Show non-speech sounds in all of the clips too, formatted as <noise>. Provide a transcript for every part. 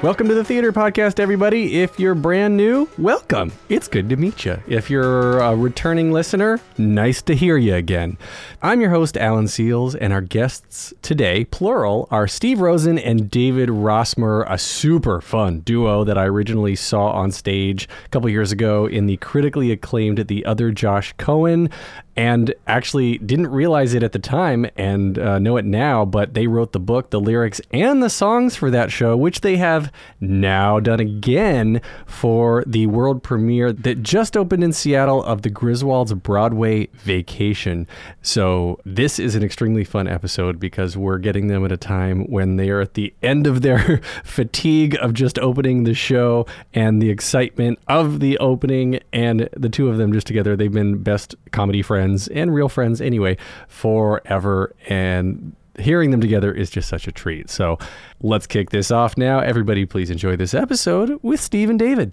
Welcome to the Theater Podcast, everybody. If you're brand new, welcome. It's good to meet you. If you're a returning listener, nice to hear you again. I'm your host, Alan Seales, and our guests today, plural, are Steve Rosen and David Rossmer, a super fun duo that I originally saw on stage a couple years ago in the critically acclaimed The Other Josh Cohen and actually didn't realize it at the time and uh, know it now, but they wrote the book, the lyrics, and the songs for that show, which they have now done again for the world premiere that just opened in Seattle of the Griswolds Broadway Vacation. So, this is an extremely fun episode because we're getting them at a time when they are at the end of their <laughs> fatigue of just opening the show and the excitement of the opening, and the two of them just together. They've been best comedy friends and real friends anyway forever. And hearing them together is just such a treat. So let's kick this off now. Everybody, please enjoy this episode with Steve and David.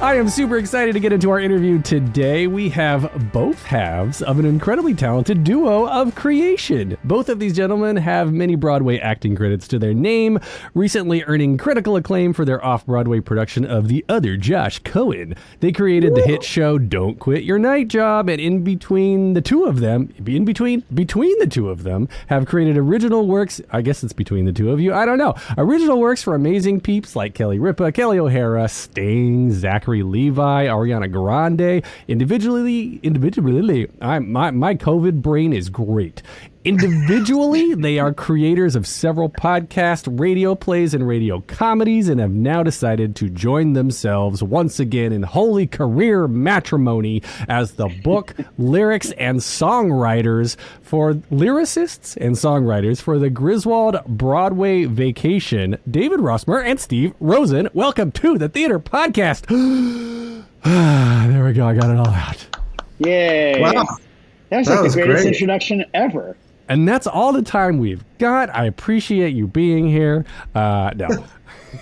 I am super excited to get into our interview today. We have both halves of an incredibly talented duo of creation. Both of these gentlemen have many Broadway acting credits to their name, recently earning critical acclaim for their off Broadway production of The Other Josh Cohen. They created the hit show Don't Quit Your Night Job, and in between the two of them, in between between the two of them, have created original works. I guess it's between the two of you. I don't know. Original works for amazing peeps like Kelly Ripa, Kelli O'Hara, Sting, Zachary Levi, Ariana Grande. Individually, individually, I, my my COVID brain is great. Individually, they are creators of several podcasts, radio plays, and radio comedies, and have now decided to join themselves once again in holy career matrimony as the book, <laughs> lyrics, and songwriters for lyricists and songwriters for the Griswold Broadway Vacation. David Rossmer and Steve Rosen, welcome to the Theater Podcast. <gasps> Ah, there we go. I got it all out. Yay! Wow. That was That like was the greatest great. introduction ever. And that's all the time we've got. I appreciate you being here. Uh, no.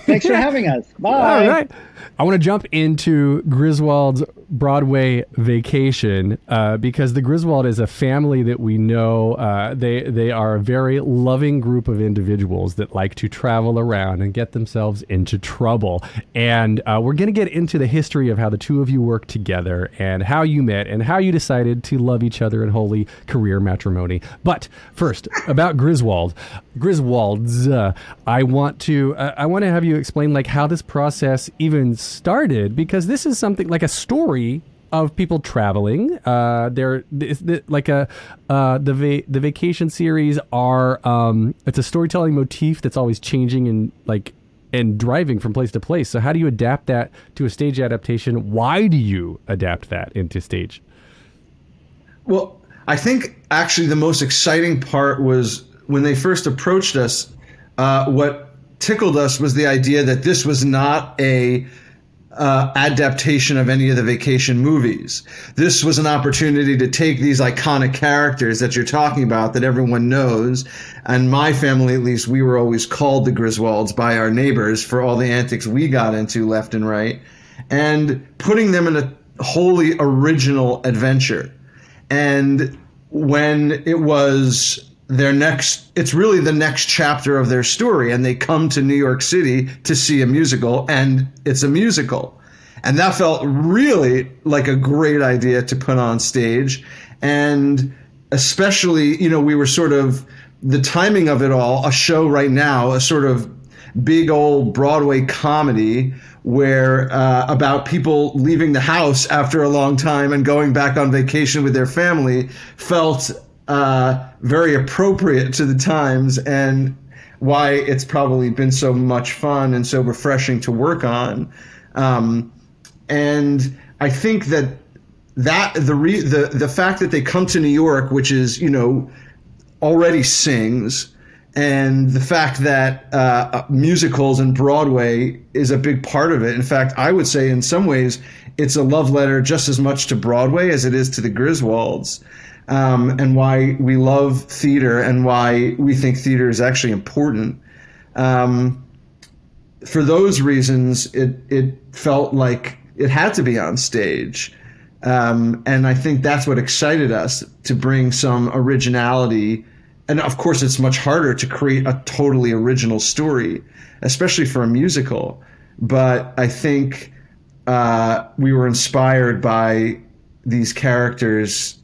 Thanks for having us. Bye. <laughs> All right. I want to jump into Griswold's Broadway vacation uh, because the Griswold is a family that we know. Uh, they they are a very loving group of individuals that like to travel around and get themselves into trouble. And uh, we're going to get into the history of how the two of you work together and how you met and how you decided to love each other in holy career matrimony. But first, about Griswold, Griswolds. Uh, I want to uh, I want to have you explain like how this process even started because this is something like a story of people traveling. Uh, they're it's the, like a uh, the va- the vacation series are um, it's a storytelling motif that's always changing and like and driving from place to place. So how do you adapt that to a stage adaptation? Why do you adapt that into stage? Well, I think actually the most exciting part was when they first approached us. Uh, what tickled us was the idea that this was not a uh, adaptation of any of the vacation movies. This was an opportunity to take these iconic characters that you're talking about that everyone knows. And my family, at least, we were always called the Griswolds by our neighbors for all the antics we got into left and right, and putting them in a wholly original adventure. And when it was their next it's really the next chapter of their story and they come to New York City to see a musical and it's a musical. And that felt really like a great idea to put on stage. And especially you know we were sort of the timing of it all a show right now a sort of big old Broadway comedy where uh, about people leaving the house after a long time and going back on vacation with their family felt uh, very appropriate to the times and why it's probably been so much fun and so refreshing to work on. Um, and I think that that the re, the the fact that they come to New York, which is you know already sings, and the fact that uh, musicals and Broadway is a big part of it. In fact, I would say in some ways it's a love letter just as much to Broadway as it is to the Griswolds um, and why we love theater and why we think theater is actually important. Um, for those reasons, it it felt like it had to be on stage, um, and I think that's what excited us to bring some originality. And of course, it's much harder to create a totally original story, especially for a musical. But I think uh, we were inspired by these characters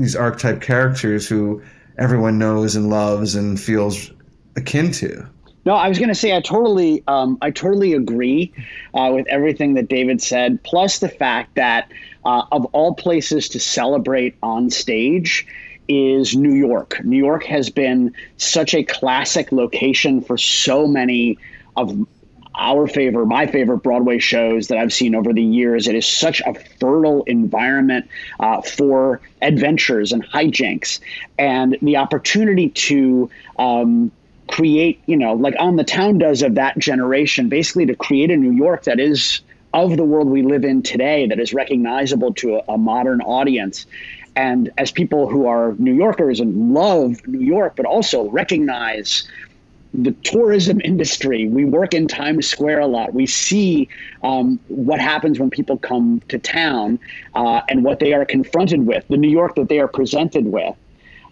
these archetype characters who everyone knows and loves and feels akin to. No, I was going to say I totally, um, I totally agree uh, with everything that David said. Plus the fact that uh, of all places to celebrate on stage is New York. New York has been such a classic location for so many of our favorite, my favorite Broadway shows that I've seen over the years. It is such a fertile environment uh, for adventures and hijinks, and the opportunity to um, create, you know, like on the town does of that generation, basically to create a New York that is of the world we live in today, that is recognizable to a, a modern audience. And as people who are New Yorkers and love New York, but also recognize the tourism industry. We work in Times Square a lot. We see um, what happens when people come to town uh, and what they are confronted with, the New York that they are presented with.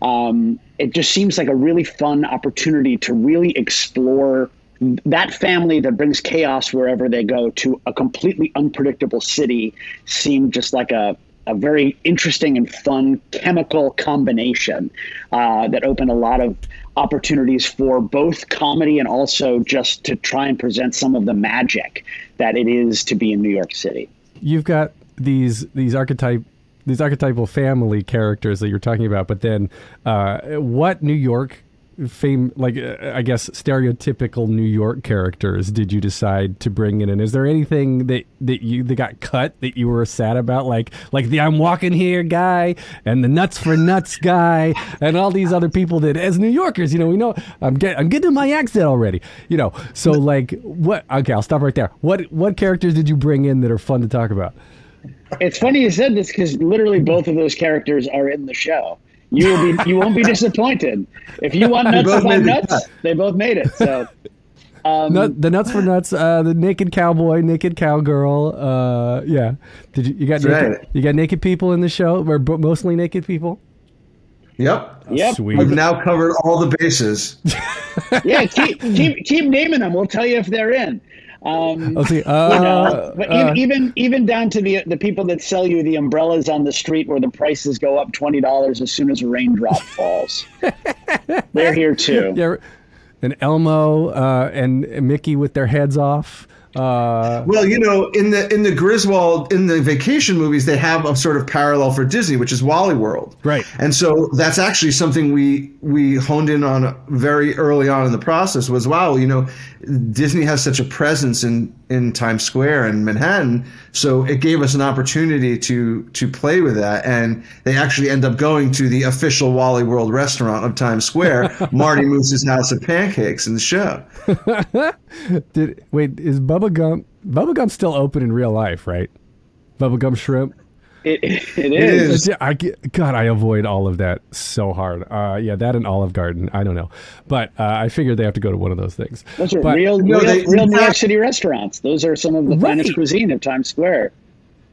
Um, it just seems like a really fun opportunity to really explore that family that brings chaos wherever they go to a completely unpredictable city seemed just like a, a very interesting and fun chemical combination uh, that opened a lot of opportunities for both comedy and also just to try and present some of the magic that it is to be in New York City. You've got these these archetype these archetypal family characters that you're talking about, but then uh, what New York fame like uh, I guess stereotypical New York characters did you decide to bring in? And is there anything that that you that got cut that you were sad about? Like like the I'm walking here guy and the nuts for nuts guy and all these other people that as New Yorkers you know we know I'm get I'm getting my accent already you know? So <laughs> like what okay I'll stop right there. What what characters did you bring in that are fun to talk about? It's funny you said this because literally both of those characters are in the show you will be you won't be <laughs> disappointed if you want nuts to find nuts. Cut. They both made it. So. Um, Nut, the nuts for nuts, uh, the naked cowboy, naked cowgirl. Uh, yeah, did you, you got naked, right. you got naked people in the show? Or mostly naked people. Yep. Oh, yep. Sweet. We've now covered all the bases. <laughs> yeah, keep, keep keep naming them. We'll tell you if they're in. Um, I'll see. Uh, you know, but uh, even even down to the the people that sell you the umbrellas on the street where the prices go up twenty dollars as soon as a raindrop <laughs> falls. They're here too. Yeah, and Elmo uh, and Mickey with their heads off. Uh, Well, you know, in the in the Griswold in the vacation movies, they have a sort of parallel for Disney, which is Wally World. Right. And so that's actually something we we honed in on very early on in the process was wow, you know, Disney has such a presence in in Times Square and Manhattan, so it gave us an opportunity to to play with that and they actually end up going to the official Wally World restaurant of Times Square, <laughs> Marty Moose's House of Pancakes in the show. <laughs> did wait? Is Bubba Gump Bubba Gump still open in real life? Right? Bubba Gump Shrimp. It, <laughs> it It is. is. Yeah, I get, God, I avoid all of that so hard. Uh, yeah, that and Olive Garden. I don't know, but uh, I figured they have to go to one of those things. Those are But- real, No, real, they- real New York City restaurants. Those are some of the Right. finest cuisine of Times Square.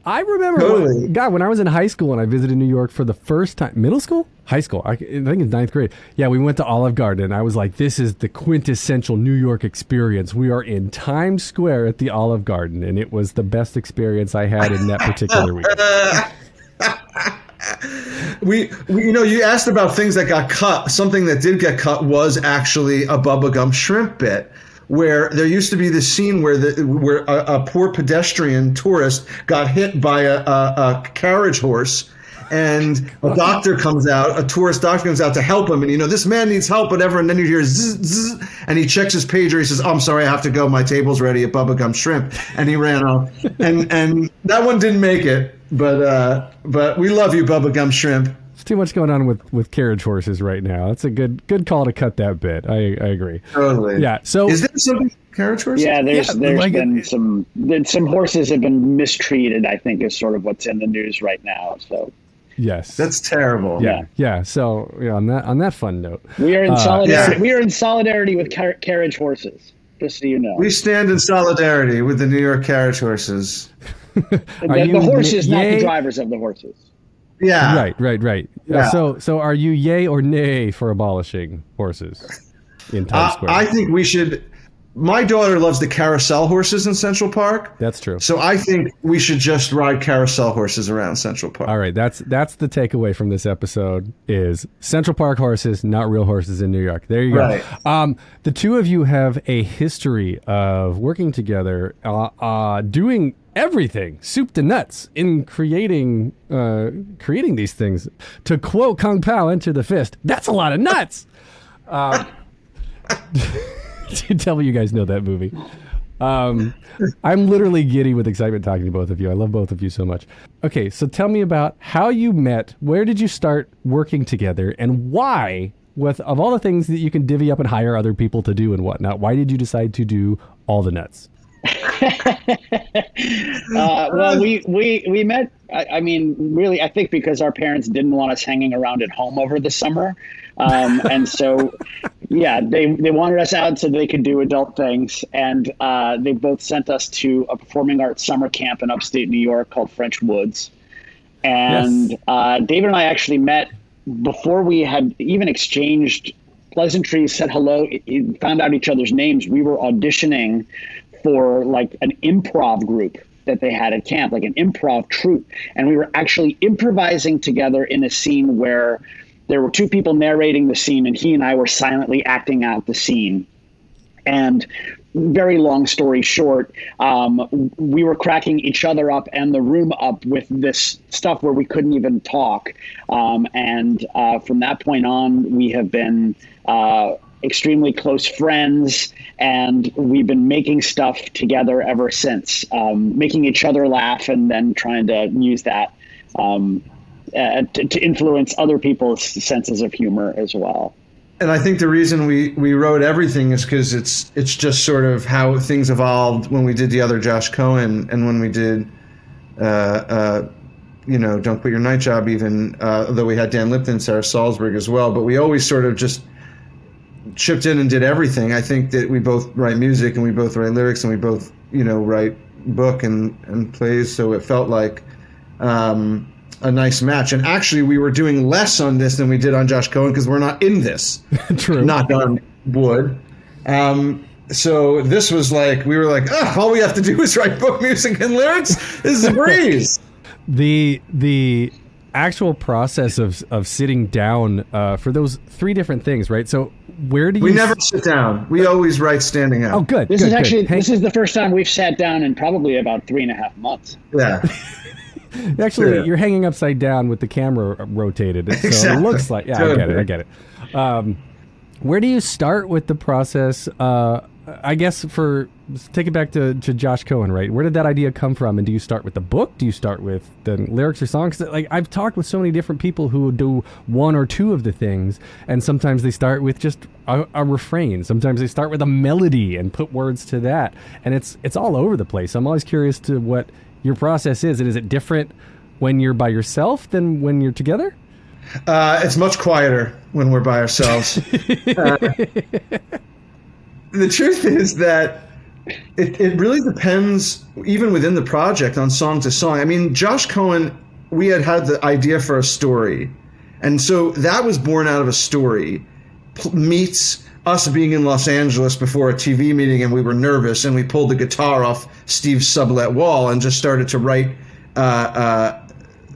I remember, Totally. when, God, when I was in high school and I visited New York for the first time, middle school, high school, I, I think it's ninth grade. Yeah, we went to Olive Garden. And I was like, this is the quintessential New York experience. We are in Times Square at the Olive Garden, and it was the best experience I had in that particular week. <laughs> We, we, you know, you asked about things that got cut. Something that did get cut was actually a Bubba Gump shrimp bit, where there used to be this scene where the where a, a poor pedestrian tourist got hit by a, a, a carriage horse. And a doctor comes out, a tourist doctor comes out to help him, and you know this man needs help, whatever. And then you hear zzz, zzz, and he checks his pager. He says, oh, "I'm sorry, I have to go. My table's ready at Bubba Gump Shrimp." And he ran off. And and that one didn't make it, but uh, but we love you, Bubba Gump Shrimp. There's too much going on with, with carriage horses right now. That's a good good call to cut that bit. I, I agree. Totally. Yeah. So Is there something carriage horse? Yeah, there's Yeah, there's like been it- some there's some horses have been mistreated. I think is sort of what's in the news right now. So yes, That's terrible. yeah yeah. So yeah, on that on that fun note, we are in Uh, solidarity. yeah. We are in solidarity with car- carriage horses. Just so you know, We stand in solidarity with the New York carriage horses. <laughs> the, the horses, not yay- the drivers of the horses. Yeah. right right right. Uh, Yeah. so so are you yay or nay for abolishing horses in Times Uh, Square? I think we should. My daughter loves the carousel horses in Central Park. That's true. So I think we should just ride carousel horses around Central Park. All right, that's that's the takeaway from this episode is Central Park horses, not real horses in New York. There you go. Right. Um, the two of you have a history of working together, uh, uh, doing everything, soup to nuts, in creating uh, creating these things. To quote Kung Pao, "Enter the fist." That's a lot of nuts. Um, <laughs> tell me you guys know that movie. Um, I'm literally giddy with excitement talking to both of you. I love both of you so much. Okay, so tell me about how you met. Where did you start working together, and why? With of all the things that you can divvy up and hire other people to do and whatnot, why did you decide to do all the nuts? <laughs> Uh, well, we we we met. I, I mean, really, I think because our parents didn't want us hanging around at home over the summer, um, and so <laughs> yeah, they they wanted us out so they could do adult things, and uh, they both sent us to a performing arts summer camp in upstate New York called French Woods, and Yes. uh, David and I actually met before we had even exchanged pleasantries, said hello, found out each other's names. We were auditioning for like an improv group that they had at camp, like an improv troupe. And we were actually improvising together in a scene where there were two people narrating the scene, and he and I were silently acting out the scene. And very long story short, um, we were cracking each other up and the room up with this stuff where we couldn't even talk. Um, and uh, from that point on, we have been uh, extremely close friends, and we've been making stuff together ever since, um, making each other laugh and then trying to use that. Um, uh, to, to influence other people's senses of humor as well. and I think the reason we we wrote everything is because it's it's just sort of how things evolved when we did the other Josh Cohen and when we did, uh, uh, you know, don't quit your night job. Even uh, though we had Dan Lipton, Sarah Saltzberg as well, but we always sort of just chipped in and did everything. I think that we both write music and we both write lyrics and we both you know write book and and plays. So it felt like. Um, a nice match, and actually, we were doing less on this than we did on Josh Cohen because we're not in this <laughs> True. knock on wood. Um, so this was like we were like, oh, all we have to do is write book music and lyrics. This is a breeze. <laughs> the the actual process of of sitting down uh, for those three different things, right? So where do you? We never sit down. We always write standing up. Oh, good. This good, is good. actually Hey, this is the first time we've sat down in probably about three and a half months. Yeah. <laughs> Actually, Yeah. you're hanging upside down with the camera rotated, so it looks like. Yeah, I get it. I get it. Um, where do you start with the process? Uh, I guess for take it back to, to Josh Cohen, right? Where did that idea come from? And do you start with the book? Do you start with the lyrics or songs? Like I've talked with so many different people who do one or two of the things, and sometimes they start with just a, a refrain. Sometimes they start with a melody and put words to that, and it's it's all over the place. I'm always curious to what your process is, and is it different when you're by yourself than when you're together? Uh, it's much quieter when we're by ourselves. <laughs> Uh, the truth is that it, it really depends, even within the project, on song to song. I mean, Josh Cohen, we had had the idea for a story. And so that was born out of a story, meets us being in Los Angeles before a TV meeting and we were nervous and we pulled the guitar off Steve's sublet wall and just started to write uh, uh,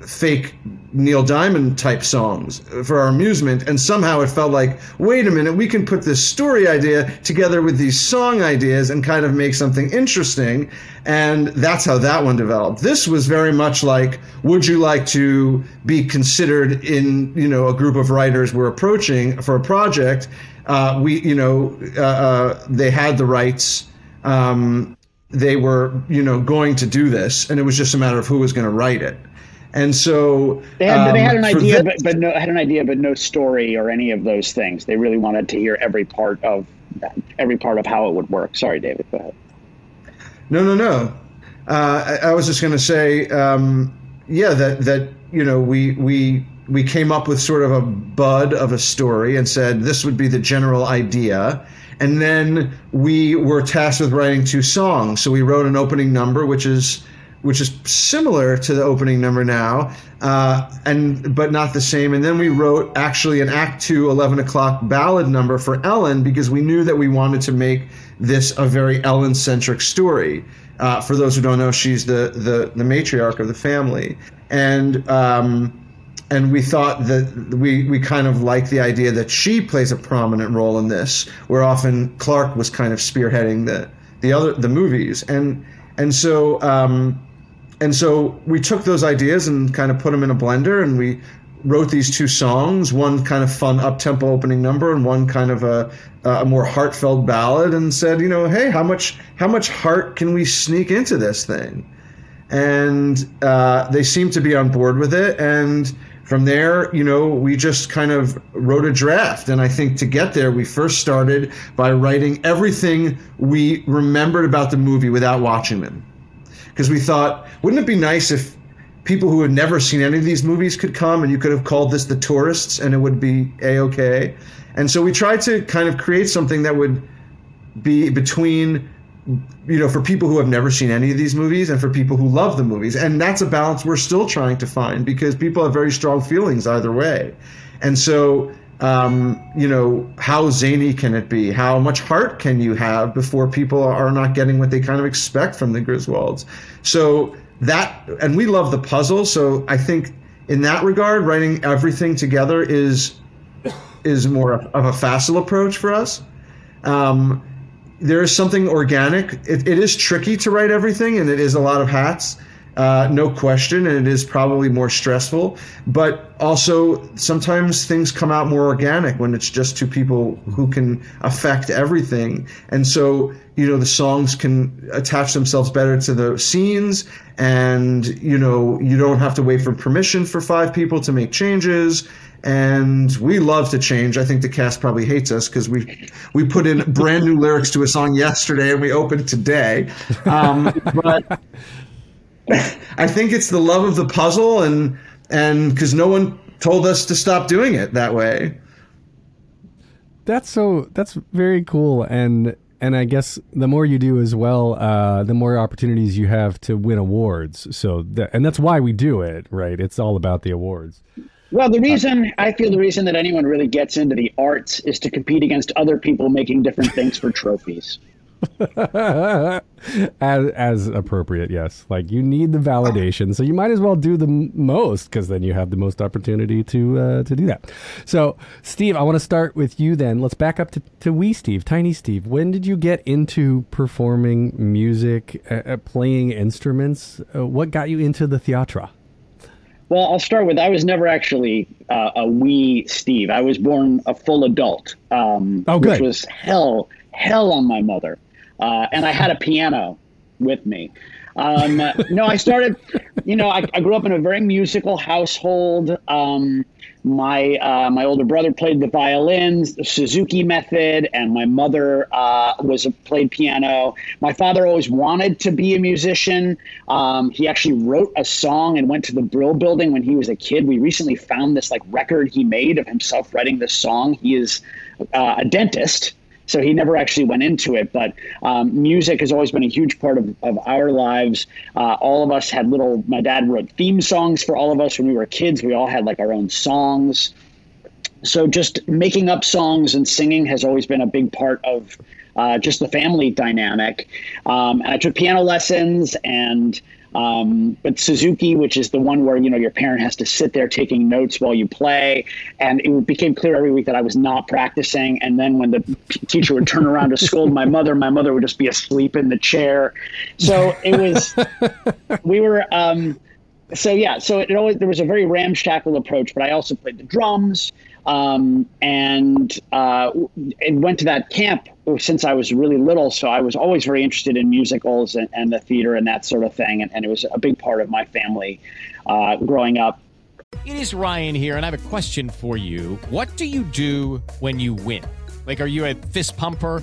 fake Neil Diamond type songs for our amusement. And somehow it felt like, wait a minute, we can put this story idea together with these song ideas and kind of make something interesting. And that's how that one developed. This was very much like, would you like to be considered in, you know, a group of writers we're approaching for a project? Uh, we, you know, uh, uh, they had the rights. Um, they were, you know, going to do this, and it was just a matter of who was going to write it. And so They had, they had an um, idea, this- but, but no had an idea, but no story or any of those things. They really wanted to hear every part of every part of how it would work. Sorry, David. Go ahead. No, no, no. Uh, I, I was just going to say, um, yeah, that that you know we we we came up with sort of a bud of a story and said this would be the general idea, and then we were tasked with writing two songs. So we wrote an opening number, which is which is similar to the opening number now, uh, and but not the same. And then we wrote actually an Act Two 11 o'clock ballad number for Ellen because we knew that we wanted to make this a very Ellen centric story. Uh, for those who don't know, she's the, the the matriarch of the family, and um, and we thought that we we kind of like the idea that she plays a prominent role in this, where often Clark was kind of spearheading the the other the movies, and and so um, and so we took those ideas and kind of put them in a blender, and we wrote these two songs, one kind of fun up tempo opening number, and one kind of a a more heartfelt ballad, and said, you know, hey, how much how much heart can we sneak into this thing? and uh, they seemed to be on board with it. And from there, you know, we just kind of wrote a draft. And I think to get there, we first started by writing everything we remembered about the movie without watching them. Because we thought, wouldn't it be nice if people who had never seen any of these movies could come and you could have called this the tourists and it would be a okay and so we tried to kind of create something that would be between you know for people who have never seen any of these movies and for people who love the movies. And that's a balance we're still trying to find because people have very strong feelings either way. And so um, you know how zany can it be? How much heart can you have before people are not getting what they kind of expect from the griswolds? So that and we love the puzzle. So i think in that regard writing everything together is is more of a facile approach for us. Um, there is something organic. It, it is tricky to write everything, and it is a lot of hats, uh, no question, and it is probably more stressful. But also, sometimes things come out more organic when it's just two people who can affect everything. And so, you know, the songs can attach themselves better to the scenes, and, you know, you don't have to wait for permission for five people to make changes and we love to change. I think the cast probably hates us because we we put in brand new lyrics to a song yesterday and we opened today. Um, but <laughs> I think it's the love of the puzzle and and because no one told us to stop doing it that way. That's so. That's very cool, and and I guess the more you do as well, uh, the more opportunities you have to win awards. So that, and that's why we do it, right? It's all about the awards. Well, the reason I feel the reason that anyone really gets into the arts is to compete against other people making different things for trophies. <laughs> as as appropriate, yes. Like you need the validation, so you might as well do the m- most because then you have the most opportunity to uh, to do that. So, Steve, I want to start with you. Then let's back up to to wee Steve, tiny Steve. When did you get into performing music, uh, uh, playing instruments? Uh, what got you into the theatre? Well, I'll start with I was never actually uh, a wee Steve. I was born a full adult, um, oh, good. which was hell hell on my mother. Uh, and I had a piano with me. Um, no, I started, you know, I, I, grew up in a very musical household. Um, my uh, my older brother played the violins, the Suzuki method, and my mother uh, was a, played piano. My father always wanted to be a musician. Um, he actually wrote a song and went to the Brill Building when he was a kid. We recently found this like record he made of himself writing this song. He is uh, a dentist. So he never actually went into it. But um, music has always been a huge part of, of our lives. Uh, all of us had little, my dad wrote theme songs for all of us when we were kids. We all had like our own songs. So just making up songs and singing has always been a big part of uh, just the family dynamic. Um, and I took piano lessons and um, but Suzuki, which is the one where you know your parent has to sit there taking notes while you play, and it became clear every week that I was not practicing. And then when the teacher would turn around to scold my mother, my mother would just be asleep in the chair. So it was, <laughs> we were. Um, so yeah, so it always there was a very ramshackle approach, but I also played the drums um, and uh, and went to that camp since I was really little. So I was always very interested in musicals and, and the theater and that sort of thing, and, and, it was a big part of my family uh, growing up. It is Ryan here, and I have a question for you. What do you do when you win? Like, are you a fist pumper?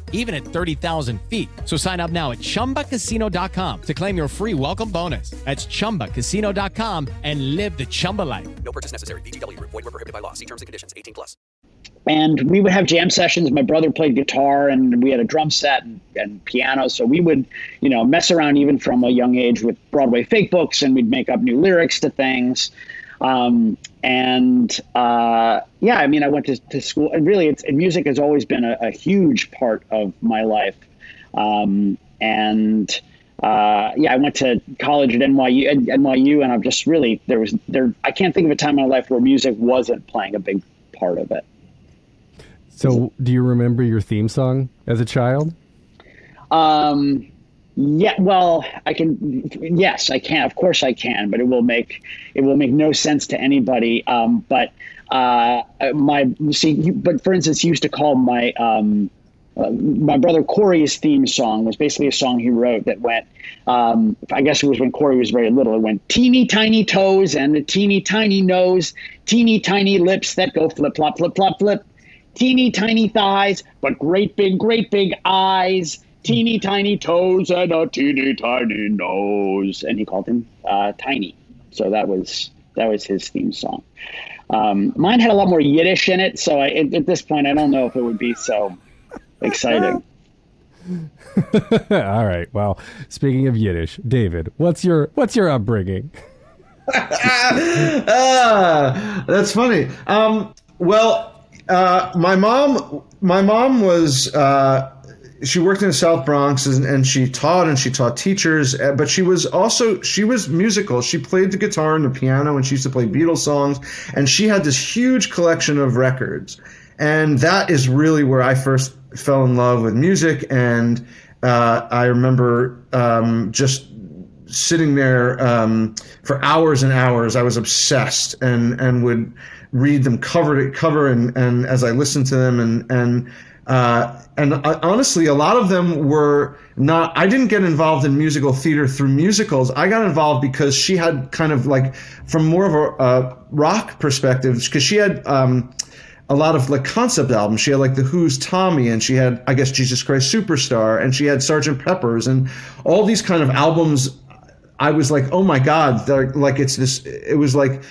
even at 30,000 feet. So sign up now at ChumbaCasino.com to claim your free welcome bonus. That's ChumbaCasino.com and live the Chumba life. No purchase necessary. VGW. Void were prohibited by law. See terms and conditions. 18 plus. And we would have jam sessions. My brother played guitar and we had a drum set and, and piano. So we would, you know, mess around even from a young age with Broadway fake books and we'd make up new lyrics to things. Um, and uh, yeah, I mean, I went to, to school, and really, it's music has always been a, a huge part of my life. Um, and uh, yeah, I went to college at NYU, at NYU, and I've just really there was there. I can't think of a time in my life where music wasn't playing a big part of it. So, do you remember your theme song as a child? Um, yeah, well, I can. Yes, I can. Of course, I can. But it will make it will make no sense to anybody. Um, but uh, my see, but for instance, he used to call my um, uh, my brother Corey's theme song was basically a song he wrote that went. Um, I guess it was when Corey was very little. It went teeny tiny toes and a teeny tiny nose, teeny tiny lips that go flip flop flip flop flip, teeny tiny thighs, but great big great big eyes teeny tiny toes and a teeny tiny nose, and he called him uh, Tiny. So that was that was his theme song. Um, mine had a lot more Yiddish in it, so I, at, at this point, I don't know if it would be so exciting. <laughs> All right. Well, speaking of Yiddish, David, what's your what's your upbringing? <laughs> ah, that's funny. Um, well, uh, my mom, my mom was uh, she worked in the South Bronx and, and, she taught and she taught teachers, uh, but she was also she was musical. She played the guitar and the piano and she used to play Beatles songs and she had this huge collection of records. And that is really where I first fell in love with music. And uh, I remember um, just sitting there um, for hours and hours. I was obsessed and and would read them cover to cover and and as I listened to them and and uh, and uh, honestly, a lot of them were not. I didn't get involved in musical theater through musicals. I got involved because she had kind of like from more of a rock perspective, because she had. Um, a lot of like concept albums. She had like the Who's Tommy, and she had I guess Jesus Christ Superstar, and she had Sergeant Pepper's, and all these kind of albums. I was like, oh my god, like it's this. It was like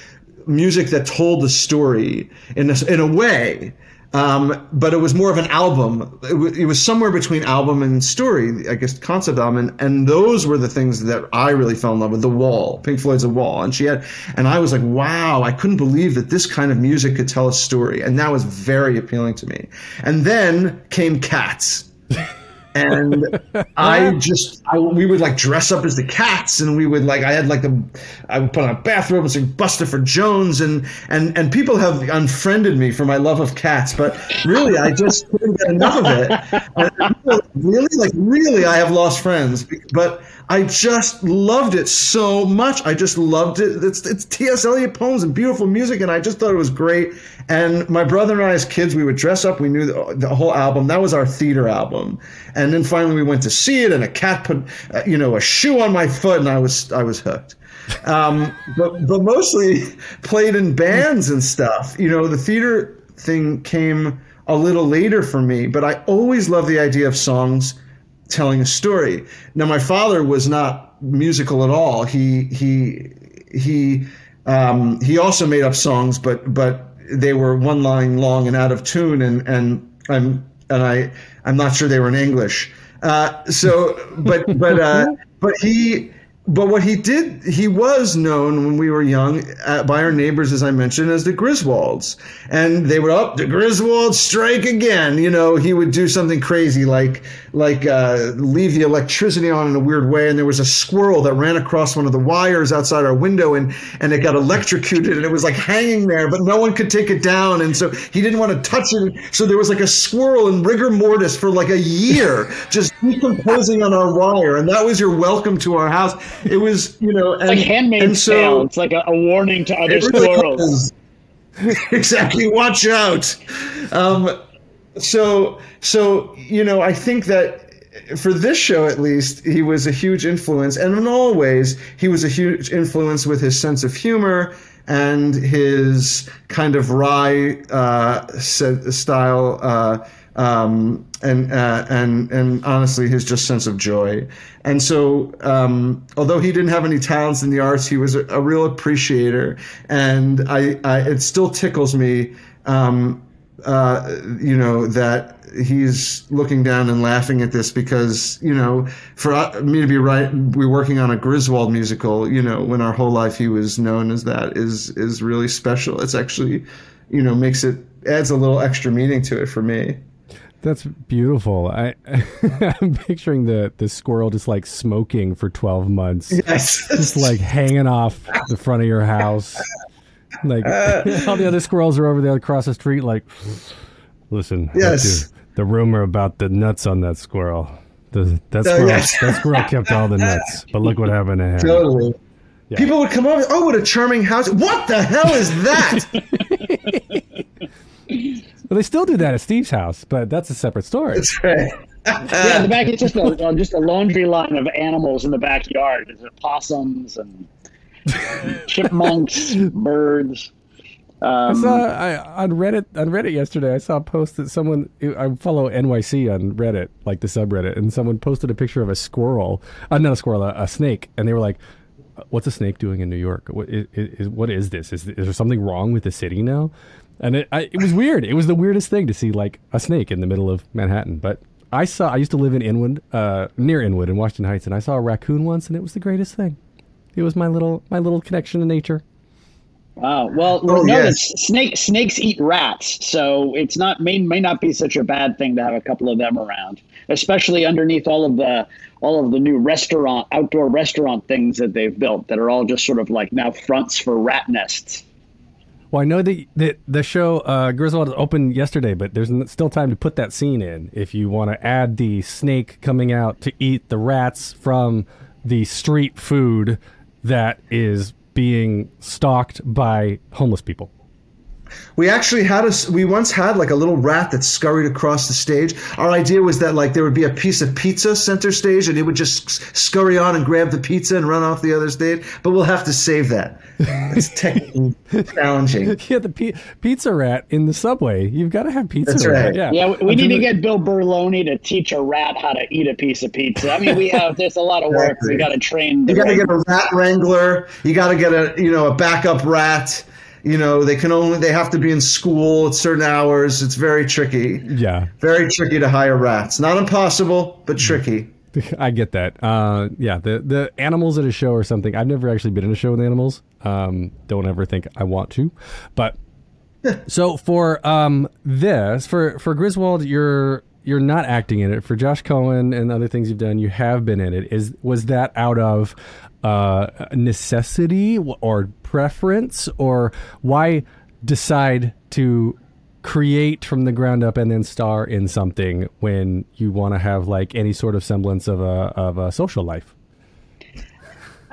music that told the story in a, in a way. Um, but it was more of an album. It, w- it, was somewhere between album and story, I guess, concept album. And, and, those were the things that I really fell in love with. The Wall, Pink Floyd's The Wall, and she had, and I was like, wow, I couldn't believe that this kind of music could tell a story, and that was very appealing to me. And then came Cats. <laughs> and <laughs> I just I, we would like dress up as the cats, and we would like I had like the I would put on a bathrobe and say sing for Jones, and and and people have unfriended me for my love of cats, but really I just couldn't get enough of it. really, like really, I have lost friends, but I just loved it so much. I just loved it. It's it's T.S. Eliot poems and beautiful music, and I just thought it was great. And my brother and I, as kids, we would dress up. We knew the, the whole album. That was our theater album. And then finally, we went to see it, and a cat put, uh, you know, a shoe on my foot, and I was I was hooked. Um, <laughs> but but mostly played in bands and stuff. You know, the theater thing came a little later for me, but I always loved the idea of songs telling a story. Now, my father was not musical at all. He he he um, he also made up songs, but but they were one line long and out of tune, and and I'm and I I'm not sure they were in English. Uh, so, but but uh, but he but what he did, he was known when we were young uh, by our neighbors, as I mentioned, as the Griswolds. And they would, up oh, the Griswolds strike again. You know, he would do something crazy like like uh, leave the electricity on in a weird way. And there was a squirrel that ran across one of the wires outside our window and, and it got electrocuted and it was like hanging there, but no one could take it down. And so he didn't want to touch it. So there was like a squirrel in rigor mortis for like a year, just decomposing on our wire. And that was your welcome to our house it was you know and, like handmaid's so, tale. It's like a, a, warning to other squirrels. <laughs> exactly. Watch out. Um, so so you know I think that for this show at least he was a huge influence and in all ways he was a huge influence with his sense of humor and his kind of wry uh, style uh, um, and uh, and and honestly his just sense of joy. And so, um, although he didn't have any talents in the arts, he was a, a real appreciator, and I, I, it still tickles me, um, uh, you know, that he's looking down and laughing at this because you know, for uh, me to be right, we're working on a Griswold musical. You know, when our whole life he was known as that is is really special. It's actually, you know, makes it adds a little extra meaning to it for me. That's beautiful. I <laughs> I'm picturing the the squirrel just like smoking for 12 months. Yes. Just like hanging off the front of your house. Like <laughs> all the other squirrels are over there across the street like listen. Yes. The rumor about the nuts on that squirrel. The, that oh, squirrel, yes. that squirrel kept all the nuts, <laughs> but look what happened to him. Totally. Yeah. People would come over. Oh, what a charming house! What the hell is that? Well, they still do that at Steve's house, but that's a separate story. That's right. yeah, in the back it's just a uh, just a laundry line of animals in the backyard. There's possums and chipmunks, <laughs> birds. Um, I saw I, on Reddit on Reddit yesterday. I saw a post that someone I follow NYC on Reddit, like the subreddit, and someone posted a picture of a squirrel, uh, not a squirrel, a, a snake, and they were like, "What's a snake doing in New York? What is, is what is this? Is, is there something wrong with the city now?" And it I, it was weird. It was the weirdest thing to see like a snake in the middle of Manhattan. But I saw I used to live in Inwood, uh, near Inwood in Washington Heights, and I saw a raccoon once, and it was the greatest thing. It was my little my little connection to nature. Wow. Well, oh, no, yes. snake snakes eat rats, so it's not may may not be such a bad thing to have a couple of them around, especially underneath all of the all of the new restaurant outdoor restaurant things that they've built that are all just sort of like now fronts for rat nests. Well, I know that the, the show uh, Griswold is opened yesterday, but there's still time to put that scene in if you want to add the snake coming out to eat the rats from the street food that is being stalked by homeless people. We actually had a we once had like a little rat that scurried across the stage. Our idea was that like there would be a piece of pizza center stage, and it would just scurry on and grab the pizza and run off the other stage. But we'll have to save that. It's <laughs> technically challenging. <laughs> Yeah, the pi- pizza rat in the subway. You've got to have pizza. That's rat. right. Yeah, Yeah, we, we need to get Bill Berloni to teach a rat how to eat a piece of pizza. I mean, we have there's a lot of work. Exactly. We got to train. You got to get a rat wrangler. You got to get a you know a backup rat. You know they can only they have to be in school at certain hours. It's very tricky. Yeah, Very tricky to hire rats. Not impossible, but tricky. <laughs> I get that. Uh, yeah, the the animals at a show or something. I've never actually been in a show with animals. Um, don't ever think I want to, but <laughs> so for um this for for Griswold, you're you're not acting in it. For Josh Cohen and other things you've done, you have been in it. Is was that out of uh, necessity or preference, or why decide to create from the ground up and then star in something when you want to have like any sort of semblance of a of a social life?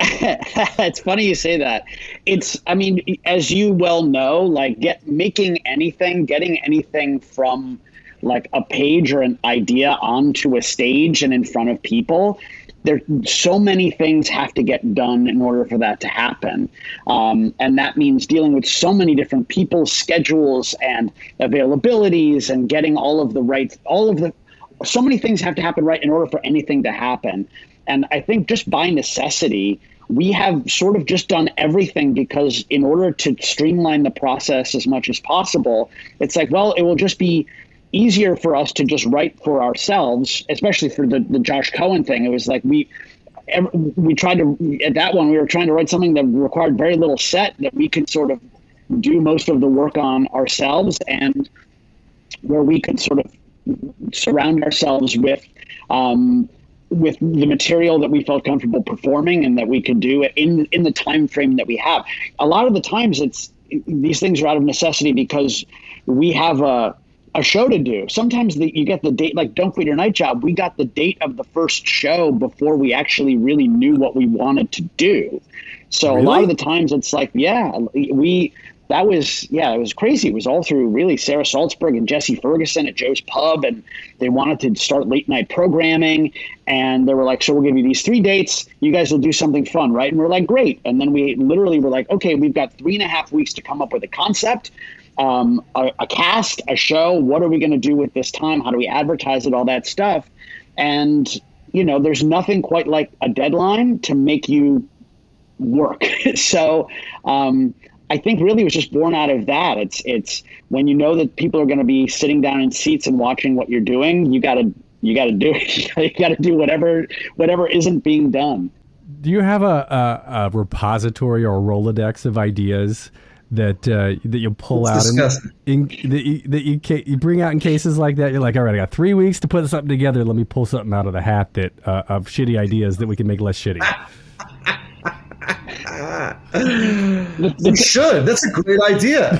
<laughs> it's funny you say that. It's, I mean, as you well know, like get making anything, getting anything from like a page or an idea onto a stage and in front of people. There, so many things have to get done in order for that to happen, um, and that means dealing with so many different people's schedules and availabilities, and getting all of the right, all of the so many things have to happen right in order for anything to happen. And I think just by necessity, we have sort of just done everything because in order to streamline the process as much as possible, it's like, well, it will just be easier for us to just write for ourselves, especially for the, the Josh Cohen thing. It was like we we tried to at that one we were trying to write something that required very little set that we could sort of do most of the work on ourselves and where we could sort of surround ourselves with um, with the material that we felt comfortable performing and that we could do in in the time frame that we have. A lot of the times, it's these things are out of necessity because we have a a show to do. Sometimes the, you get the date, like Don't Quit Your Night Job. We got the date of the first show before we actually really knew what we wanted to do. So a lot of the times, it's like, yeah, we that was yeah, it was crazy. It was all through really Sarah Saltzberg and Jesse Ferguson at Joe's Pub, and they wanted to start late night programming, and they were like, "So we'll give you these three dates. You guys will do something fun, right?" And we're like, "Great!" And then we literally were like, "Okay, we've got three and a half weeks to come up with a concept." Um, a, a cast, a show. What are we going to do with this time? How do we advertise it? All that stuff. And, you know, there's nothing quite like a deadline to make you work. <laughs> so um, I think really was just born out of that. It's it's when you know that people are going to be sitting down in seats and watching what you're doing, you got to you got to do it. <laughs> you got to do whatever whatever isn't being done. Do you have a, a, a repository or a Rolodex of ideas that uh, that you pull It's out and disgusting. in, that you, that you ca- you bring out in cases like that? You're like, all right, I got three weeks to put something together. Let me pull something out of the hat that uh, of shitty ideas that we can make less shitty. You should. That's a great idea.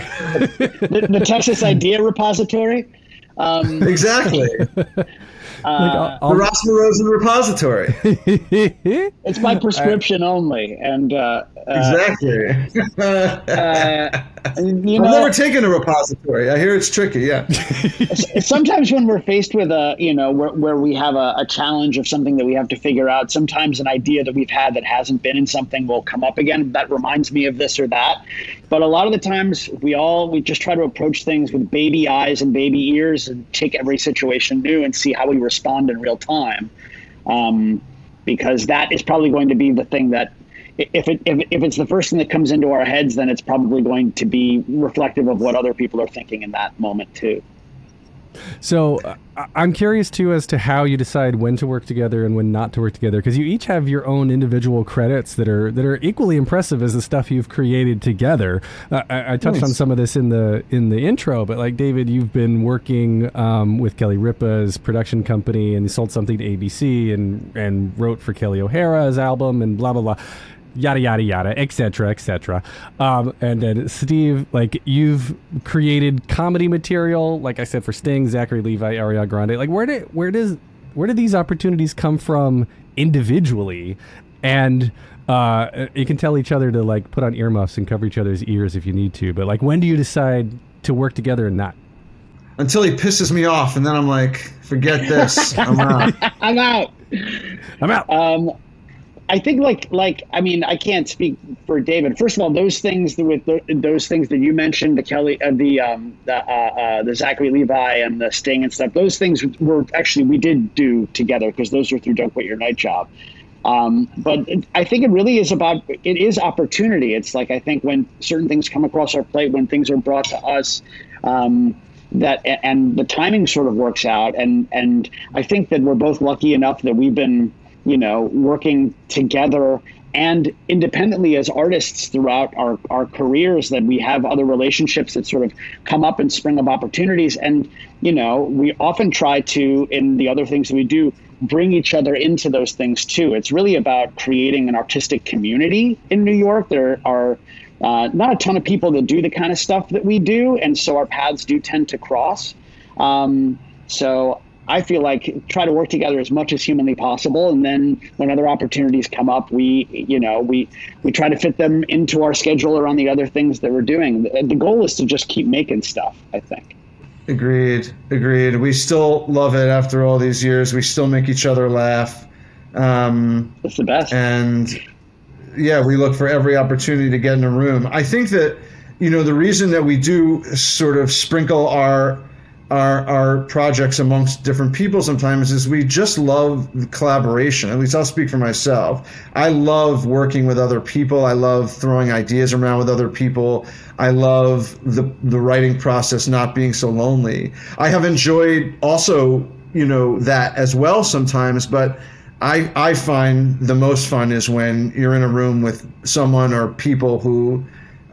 the, the Texas Idea Repository. Um, Exactly. Uh, the Ross Rosen repository. <laughs> it's by prescription only, and uh, uh, Exactly. uh, <laughs> you I've know, never taken a repository. I hear it's tricky. Yeah. sometimes when we're faced with a you know where, where we have a, a challenge of something that we have to figure out sometimes an idea that we've had that hasn't been in something will come up again that reminds me of this or that but a lot of the times we all we just try to approach things with baby eyes and baby ears and take every situation new and see how we respond in real time um, because that is probably going to be the thing that if it if, if it's the first thing that comes into our heads then it's probably going to be reflective of what other people are thinking in that moment too So uh, I'm curious too as to how you decide when to work together and when not to work together because you each have your own individual credits that are that are equally impressive as the stuff you've created together. Uh, I, I touched on some of this in the in the intro, but like David, you've been working um, with Kelly Ripa's production company and sold something to ABC and and wrote for Kelli O'Hara's album and blah blah blah yada yada yada etc etc um, and then steve like you've created comedy material like i said for sting zachary levi ariana grande like where did where does where did these opportunities come from individually and uh, you can tell each other to like put on earmuffs and cover each other's ears if you need to but like when do you decide to work together and not? Until he pisses me off, and then I'm like, forget this. I'm out. <laughs> I'm out. I'm out. Um, I think like like I mean I can't speak for David. First of all, those things with the, those things that you mentioned, the Kelly, uh, the um, the uh, uh, the Zachary Levi and the Sting and stuff. Those things were actually we did do together because those are through Don't Quit Your Night Job. Um, but I think it really is about it is opportunity. It's like I think when certain things come across our plate, when things are brought to us. Um, that and the timing sort of works out and and I think that we're both lucky enough that we've been you know, working together and independently as artists throughout our, our careers that we have other relationships that sort of come up and spring up opportunities. And, you know, we often try to, in the other things that we do, bring each other into those things too. It's really about creating an artistic community in New York. There are uh, not a ton of people that do the kind of stuff that we do. And so our paths do tend to cross. Um, so I feel like try to work together as much as humanly possible, and then when other opportunities come up, we you know we we try to fit them into our schedule around the other things that we're doing. The, the goal is to just keep making stuff. I think. Agreed. Agreed. We still love it after all these years. We still make each other laugh. Um, That's the best. And yeah, we look for every opportunity to get in a room. I think that you know the reason that we do sort of sprinkle our our our projects amongst different people sometimes is we just love collaboration. At least I'll speak for myself. I love working with other people. I love throwing ideas around with other people. I love the the writing process not being so lonely. I have enjoyed also, you know, that as well sometimes, but I I find the most fun is when you're in a room with someone or people who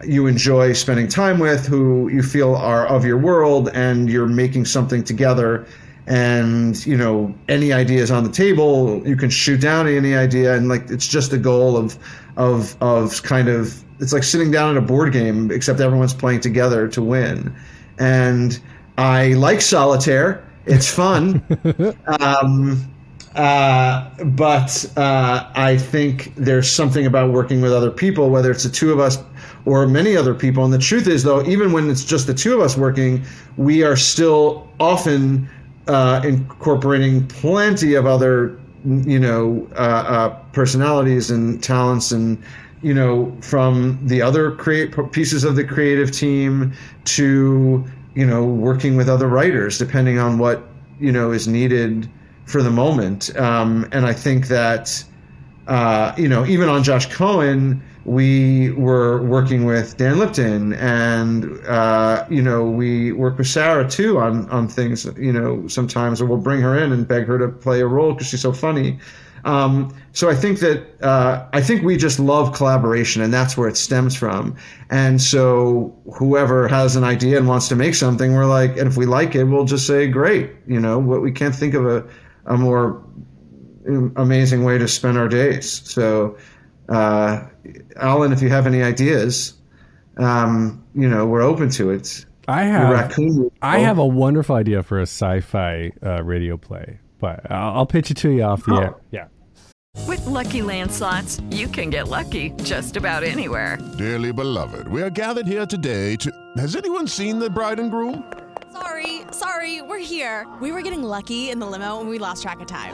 you enjoy spending time with, who you feel are of your world, and you're making something together. And you know, any ideas on the table, you can shoot down any idea, and like it's just a goal of, of, of kind of it's like sitting down at a board game, except everyone's playing together to win. And I like solitaire; it's fun. <laughs> um, uh, but uh, I think there's something about working with other people, whether it's the two of us or many other people. And the truth is, though, even when it's just the two of us working, we are still often uh, incorporating plenty of other, you know, uh, uh, personalities and talents and you know, from the other create pieces of the creative team to, you know, working with other writers, depending on what, you know, is needed for the moment. Um, and I think that, uh, you know, even on Josh Cohen, we were working with Dan Lipton, and uh, you know, we work with Sarah too on on things. You know, sometimes we'll bring her in and beg her to play a role because she's so funny. Um, so I think that uh, I think we just love collaboration, and that's where it stems from. And so whoever has an idea and wants to make something, we're like, and if we like it, we'll just say, great. You know, what we can't think of a a more amazing way to spend our days. So, uh, Alan, if you have any ideas, um, you know, we're open to it. I have. I have a wonderful idea for a sci-fi uh, radio play, but I'll, I'll, pitch it to you off the oh. air. Yeah. With LuckyLand Slots, you can get lucky just about anywhere. Dearly beloved, we are gathered here today to. Has anyone seen the bride and groom? Sorry, sorry, we're here. We were getting lucky in the limo and we lost track of time.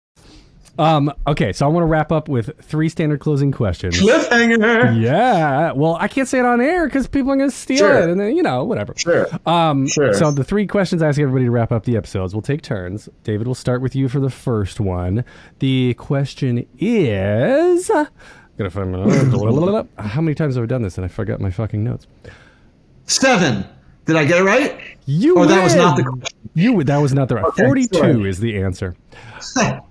Um, okay, so I want to wrap up with three standard closing questions. Cliffhanger. Yeah. Well, I can't say it on air because people are going to steal sure. it, and then you know whatever. Sure. Um, sure. So the three questions I ask everybody to wrap up the episodes. We'll take turns. David, we'll start with you for the first one. The question is. Gotta find my How many times have I done this and I forgot my fucking notes? Seven. Did I get it right? You. Or that was not the question. You. That was not the right. Okay, Forty-two sorry. is the answer. <laughs>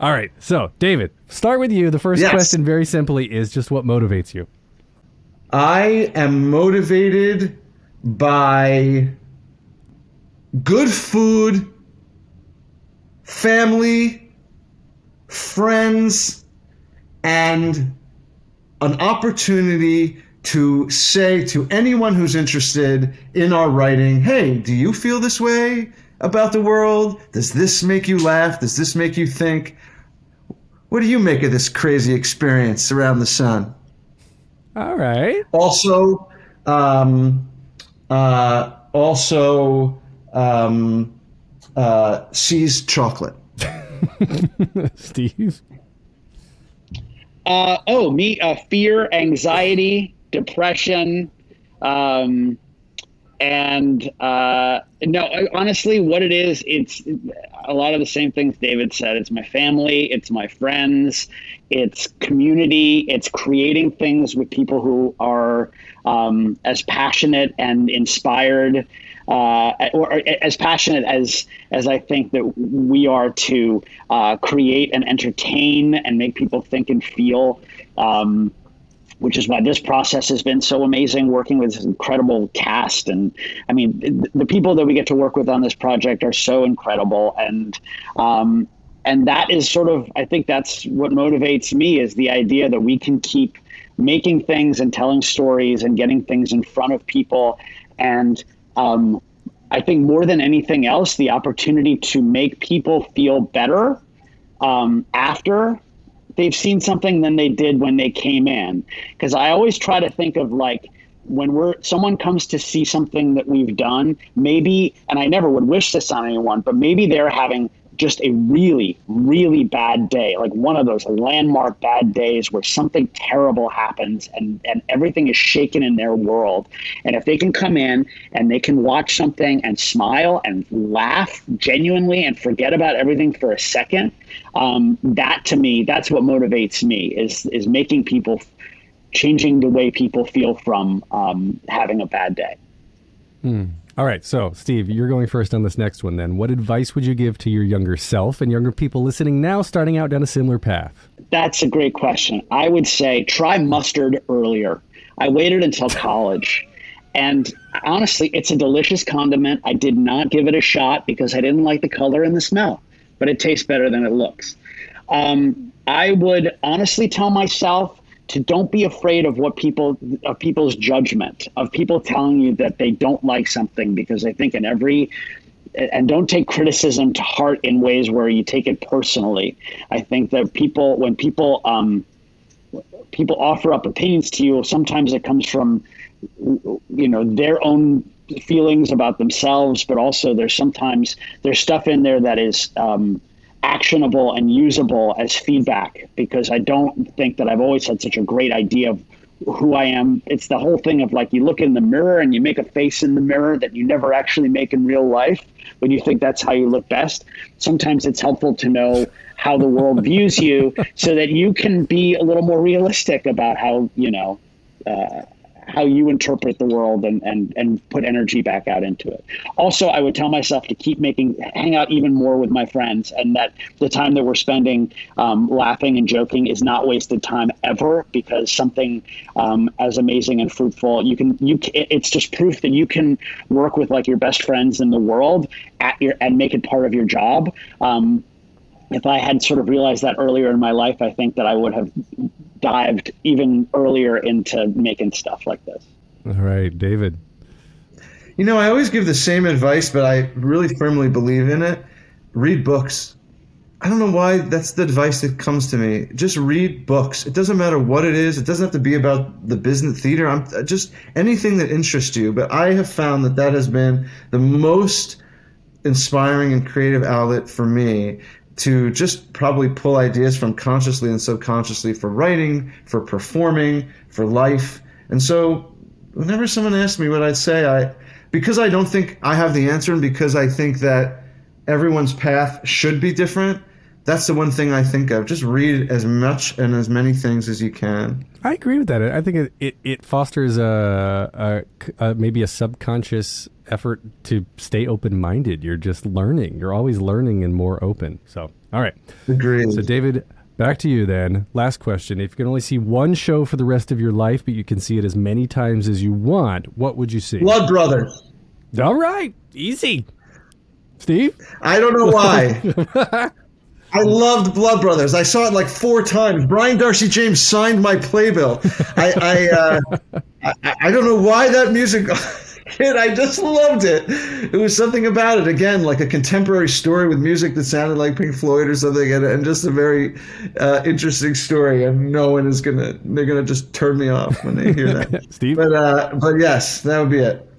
All right. So, David, start with you. The first Yes. question, very simply, is just what motivates you. I am motivated by good food, family, friends, and an opportunity to say to anyone who's interested in our writing, hey, do you feel this way about the world? Does this make you laugh? Does this make you think? What do you make of this crazy experience around the sun? All right. Also, um, uh, also, um, uh, seized chocolate. <laughs> Steve. Uh, oh, me, uh, fear, anxiety, depression, um, and uh, no, honestly, what it is, it's a lot of the same things David said. It's my family, it's my friends, it's community, it's creating things with people who are um, as passionate and inspired. Uh, or, or as passionate as as I think that we are to uh, create and entertain and make people think and feel. Um, which is why this process has been so amazing working with this incredible cast. And i mean the people that we get to work with on this project are so incredible. And um, and that is sort of i think that's what motivates me is the idea that we can keep making things and telling stories and getting things in front of people. And um, i think more than anything else the opportunity to make people feel better um, after they've seen something than they did when they came in. Because I always try to think of like when we're someone comes to see something that we've done, maybe, and I never would wish this on anyone, but maybe they're having just a really, really bad day, like one of those landmark bad days where something terrible happens and, and everything is shaken in their world. And if they can come in and they can watch something and smile and laugh genuinely and forget about everything for a second, um, that to me, that's what motivates me is is making people changing the way people feel from um, having a bad day. Hmm. All right, so Steve, you're going first on this next one then. What advice would you give to your younger self and younger people listening now starting out down a similar path? That's a great question. I would say try mustard earlier. I waited until <laughs> college. And honestly, it's a delicious condiment. I did not give it a shot because I didn't like the color and the smell, but it tastes better than it looks. Um, I would honestly tell myself to don't be afraid of what people of people's judgment of people telling you that they don't like something because I think in every and don't take criticism to heart in ways where you take it personally. I think that people when people um, people offer up opinions to you, sometimes it comes from you know their own feelings about themselves, but also there's sometimes there's stuff in there that is um, actionable and usable as feedback because I don't think that I've always had such a great idea of who I am. It's the whole thing of like you look in the mirror and you make a face in the mirror that you never actually make in real life when you think that's how you look best. Sometimes it's helpful to know how the world <laughs> views you so that you can be a little more realistic about how, you know, uh, how you interpret the world and, and, and put energy back out into it. Also, I would tell myself to keep making, hang out even more with my friends and that the time that we're spending um, laughing and joking is not wasted time ever because something um, as amazing and fruitful, you can, you, it's just proof that you can work with like your best friends in the world at your, and make it part of your job. Um, if I had sort of realized that earlier in my life, I think that I would have dived even earlier into making stuff like this. All right, David. You know, I always give the same advice, but I really firmly believe in it. Read books. I don't know why that's the advice that comes to me. Just read books. It doesn't matter what it is. It doesn't have to be about the business theater. I'm uh, just anything that interests you. But I have found that that has been the most inspiring and creative outlet for me to just probably pull ideas from consciously and subconsciously for writing, for performing, for life. And so whenever someone asks me what I'd say, I because I don't think I have the answer and because I think that everyone's path should be different, that's the one thing I think of. Just read as much and as many things as you can. I agree with that. I think it it, it fosters a, a, a maybe a subconscious effort to stay open minded. You're just learning. You're always learning and more open. So, all right. Agreed. So, David, back to you then. Last question. If you can only see one show for the rest of your life, but you can see it as many times as you want, what would you see? Blood Brothers. All right. Easy. Steve? I don't know why. <laughs> I loved Blood Brothers. I saw it like four times. Brian d'Arcy James signed my playbill. I I, uh, I, I don't know why that music <laughs> hit. I just loved it. It was something about it. Again, like a contemporary story with music that sounded like Pink Floyd or something, and, and just a very uh, interesting story. And no one is gonna they're gonna just turn me off when they hear that. <laughs> Steve, but uh, but yes, that would be it.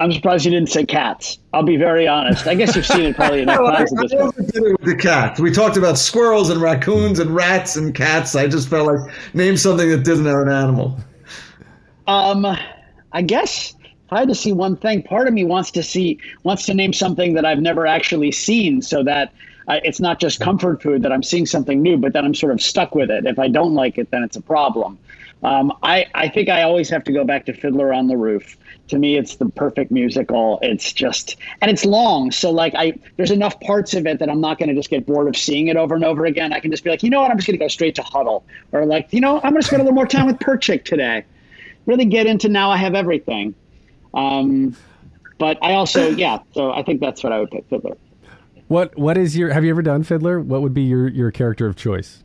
I'm surprised you didn't say cats. I'll be very honest. I guess you've seen it probably <laughs> enough times at this point. did it with the cats. We talked about squirrels and raccoons and rats and cats. I just felt like name something that didn't have an animal. Um, I guess if I had to see one thing, part of me wants to see wants to name something that I've never actually seen, so that uh, it's not just comfort food that I'm seeing something new, but that I'm sort of stuck with it. If I don't like it, then it's a problem. Um, I I think I always have to go back to Fiddler on the Roof. To me it's the perfect musical. It's just and it's long so like i there's enough parts of it that i'm not going to just get bored of seeing it over and over again. I can just be like you know what? I'm just going to go straight to Hodel. Or like you know i'm going to spend a little more time with perchik today. Really get into now i have everything. Um, but i also <coughs> yeah so i think that's what i would pick fiddler. What what is your have you ever done Fiddler? What would be your your character of choice?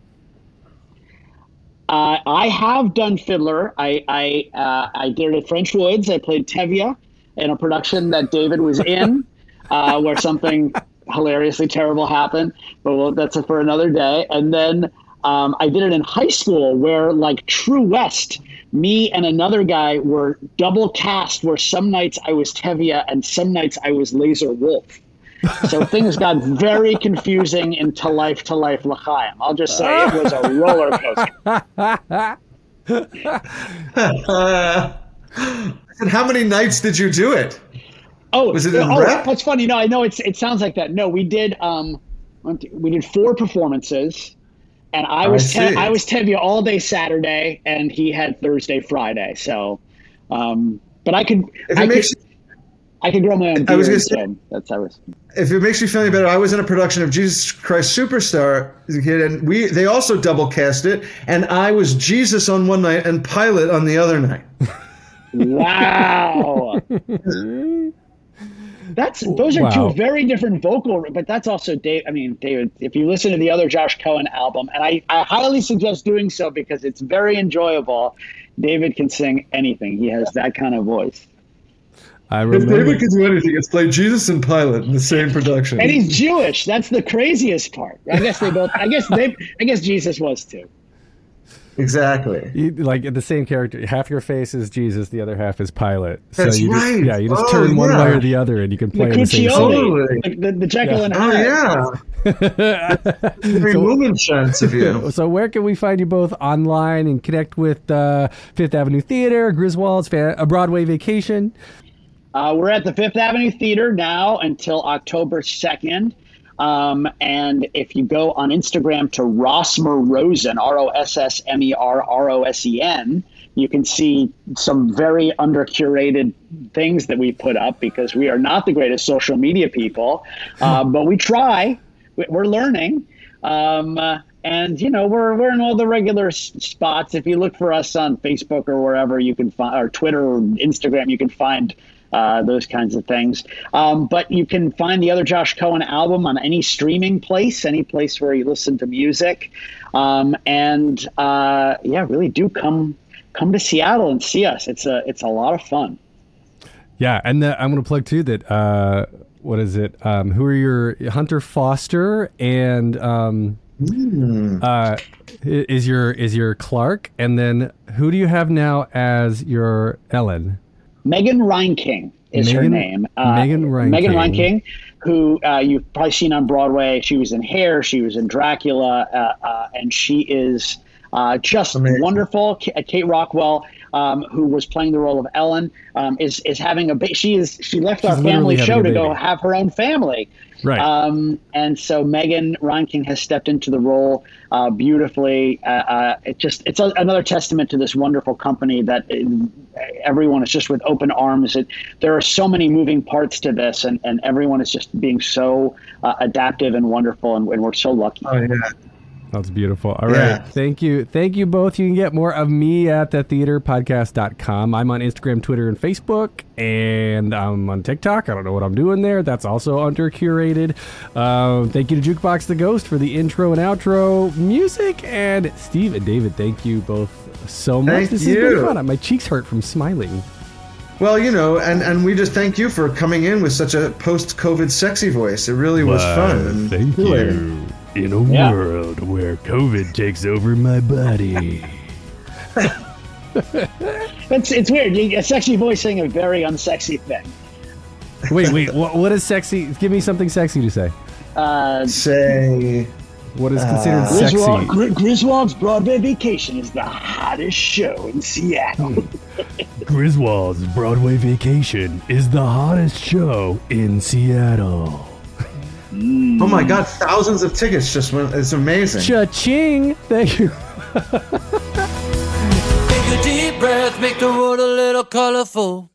Uh, I have done Fiddler. I I, uh, I did it at French Woods. I played Tevye in a production that David was in, <laughs> uh, where something hilariously terrible happened. But well, that's for another day. And then um, I did it in high school, where like True West, me and another guy were double cast. Where some nights I was Tevye and some nights I was Lazar Wolf. So things got very confusing into life to life L'chaim. I'll just say it was a roller coaster. <laughs> and how many nights did you do it? Oh, was it oh, rep? that's funny. No, I know it's it sounds like that. No, we did um we did four performances and I I was Te- I was Tevye all day Saturday and he had Thursday, Friday. So um but I could If it I makes could, I can grow my own beard. I was gonna say- that's how I was If it makes you feel any better, I was in a production of Jesus Christ Superstar as a kid, and we they also double cast it, and I was Jesus on one night and Pilate on the other night. Wow. <laughs> That's those are Wow. two very different vocal, but that's also Dave. I mean, David, if you listen to the other Josh Cohen album, and I, I highly suggest doing so because it's very enjoyable. David can sing anything. He has that kind of voice. I If. David could do anything, it's play Jesus and Pilate in the same production. And he's Jewish. That's the craziest part. I guess they both. I guess they. I guess Jesus was too. Exactly. You, like the same character, half your face is Jesus, the other half is Pilate. That's so you right. Just, yeah, you just Oh, turn one yeah. way or the other, and you can play The the same Cuccioli, scene. the, the, the Jekyll and Hyde. Oh Hyde. yeah. Very movement chance of you. <laughs> So where can we find you both online and connect with uh, Fifth Avenue Theater, Griswold's fa- a Broadway Vacation? Uh, we're at the Fifth Avenue Theater now until October 2nd. Um, and if you go on Instagram to Rossmer Rosen, R O S S M E R R O S E N, you can see some very under curated things that we put up because we are not the greatest social media people, uh, but we try. We- We're learning. Um, uh, and you know we're we're in all the regular s- spots. If you look for us on Facebook or wherever you can find, or Twitter or Instagram, you can find uh, those kinds of things. Um, but you can find the other Josh Cohen album on any streaming place, any place where you listen to music. Um, and uh, yeah, really do come come to Seattle and see us. It's a it's a lot of fun. Yeah, and the, I'm going to plug too that uh, what is it? Um, who are your Hunter Foster and um, uh, is your is your Clark, and then who do you have now as your Ellen? Megan Reinking is her name. Uh, Megan Reinking. Megan Reinking, who uh, you've probably seen on Broadway. She was in Hair. She was in Dracula, uh, uh, and she is Uh, just wonderful. Uh, Kate Rockwell, um, who was playing the role of Ellen, um, is is having a ba- she is she left She's our family show to go have her own family. Right. Um, and so Megan Reinking has stepped into the role uh, beautifully. Uh, uh, it just it's a, another testament to this wonderful company that uh, everyone is just with open arms. It, there are so many moving parts to this, and, and everyone is just being so uh, adaptive and wonderful, and, and we're so lucky. Oh yeah. That's beautiful. All right. Yeah. Thank you. Thank you both. You can get more of me at thetheaterpodcast.com. I'm on Instagram, Twitter, and Facebook, and I'm on TikTok. I don't know what I'm doing there. That's also under curated. Um, thank you to Jukebox the Ghost for the intro and outro music. And Steve and David, thank you both so much. Thank this has been you. fun. My cheeks hurt from smiling. Well, you know, and, and we just thank you for coming in with such a post COVID sexy voice. It really was Why, fun. Thank you. In a Yeah. world where COVID takes over my body. It's it's weird. You, a sexy voice saying a very unsexy thing. wait, wait. What, what is sexy? Give me something sexy to say. Uh, Say. What is considered sexy? Griswold, Gr- Griswold's Broadway Vacation is the hottest show in Seattle. Griswold's Broadway Vacation is the hottest show in Seattle. Mm. Oh my God, thousands of tickets just went. It's amazing. Cha-ching! Thank you. <laughs> Take a deep breath, make the world a little colorful.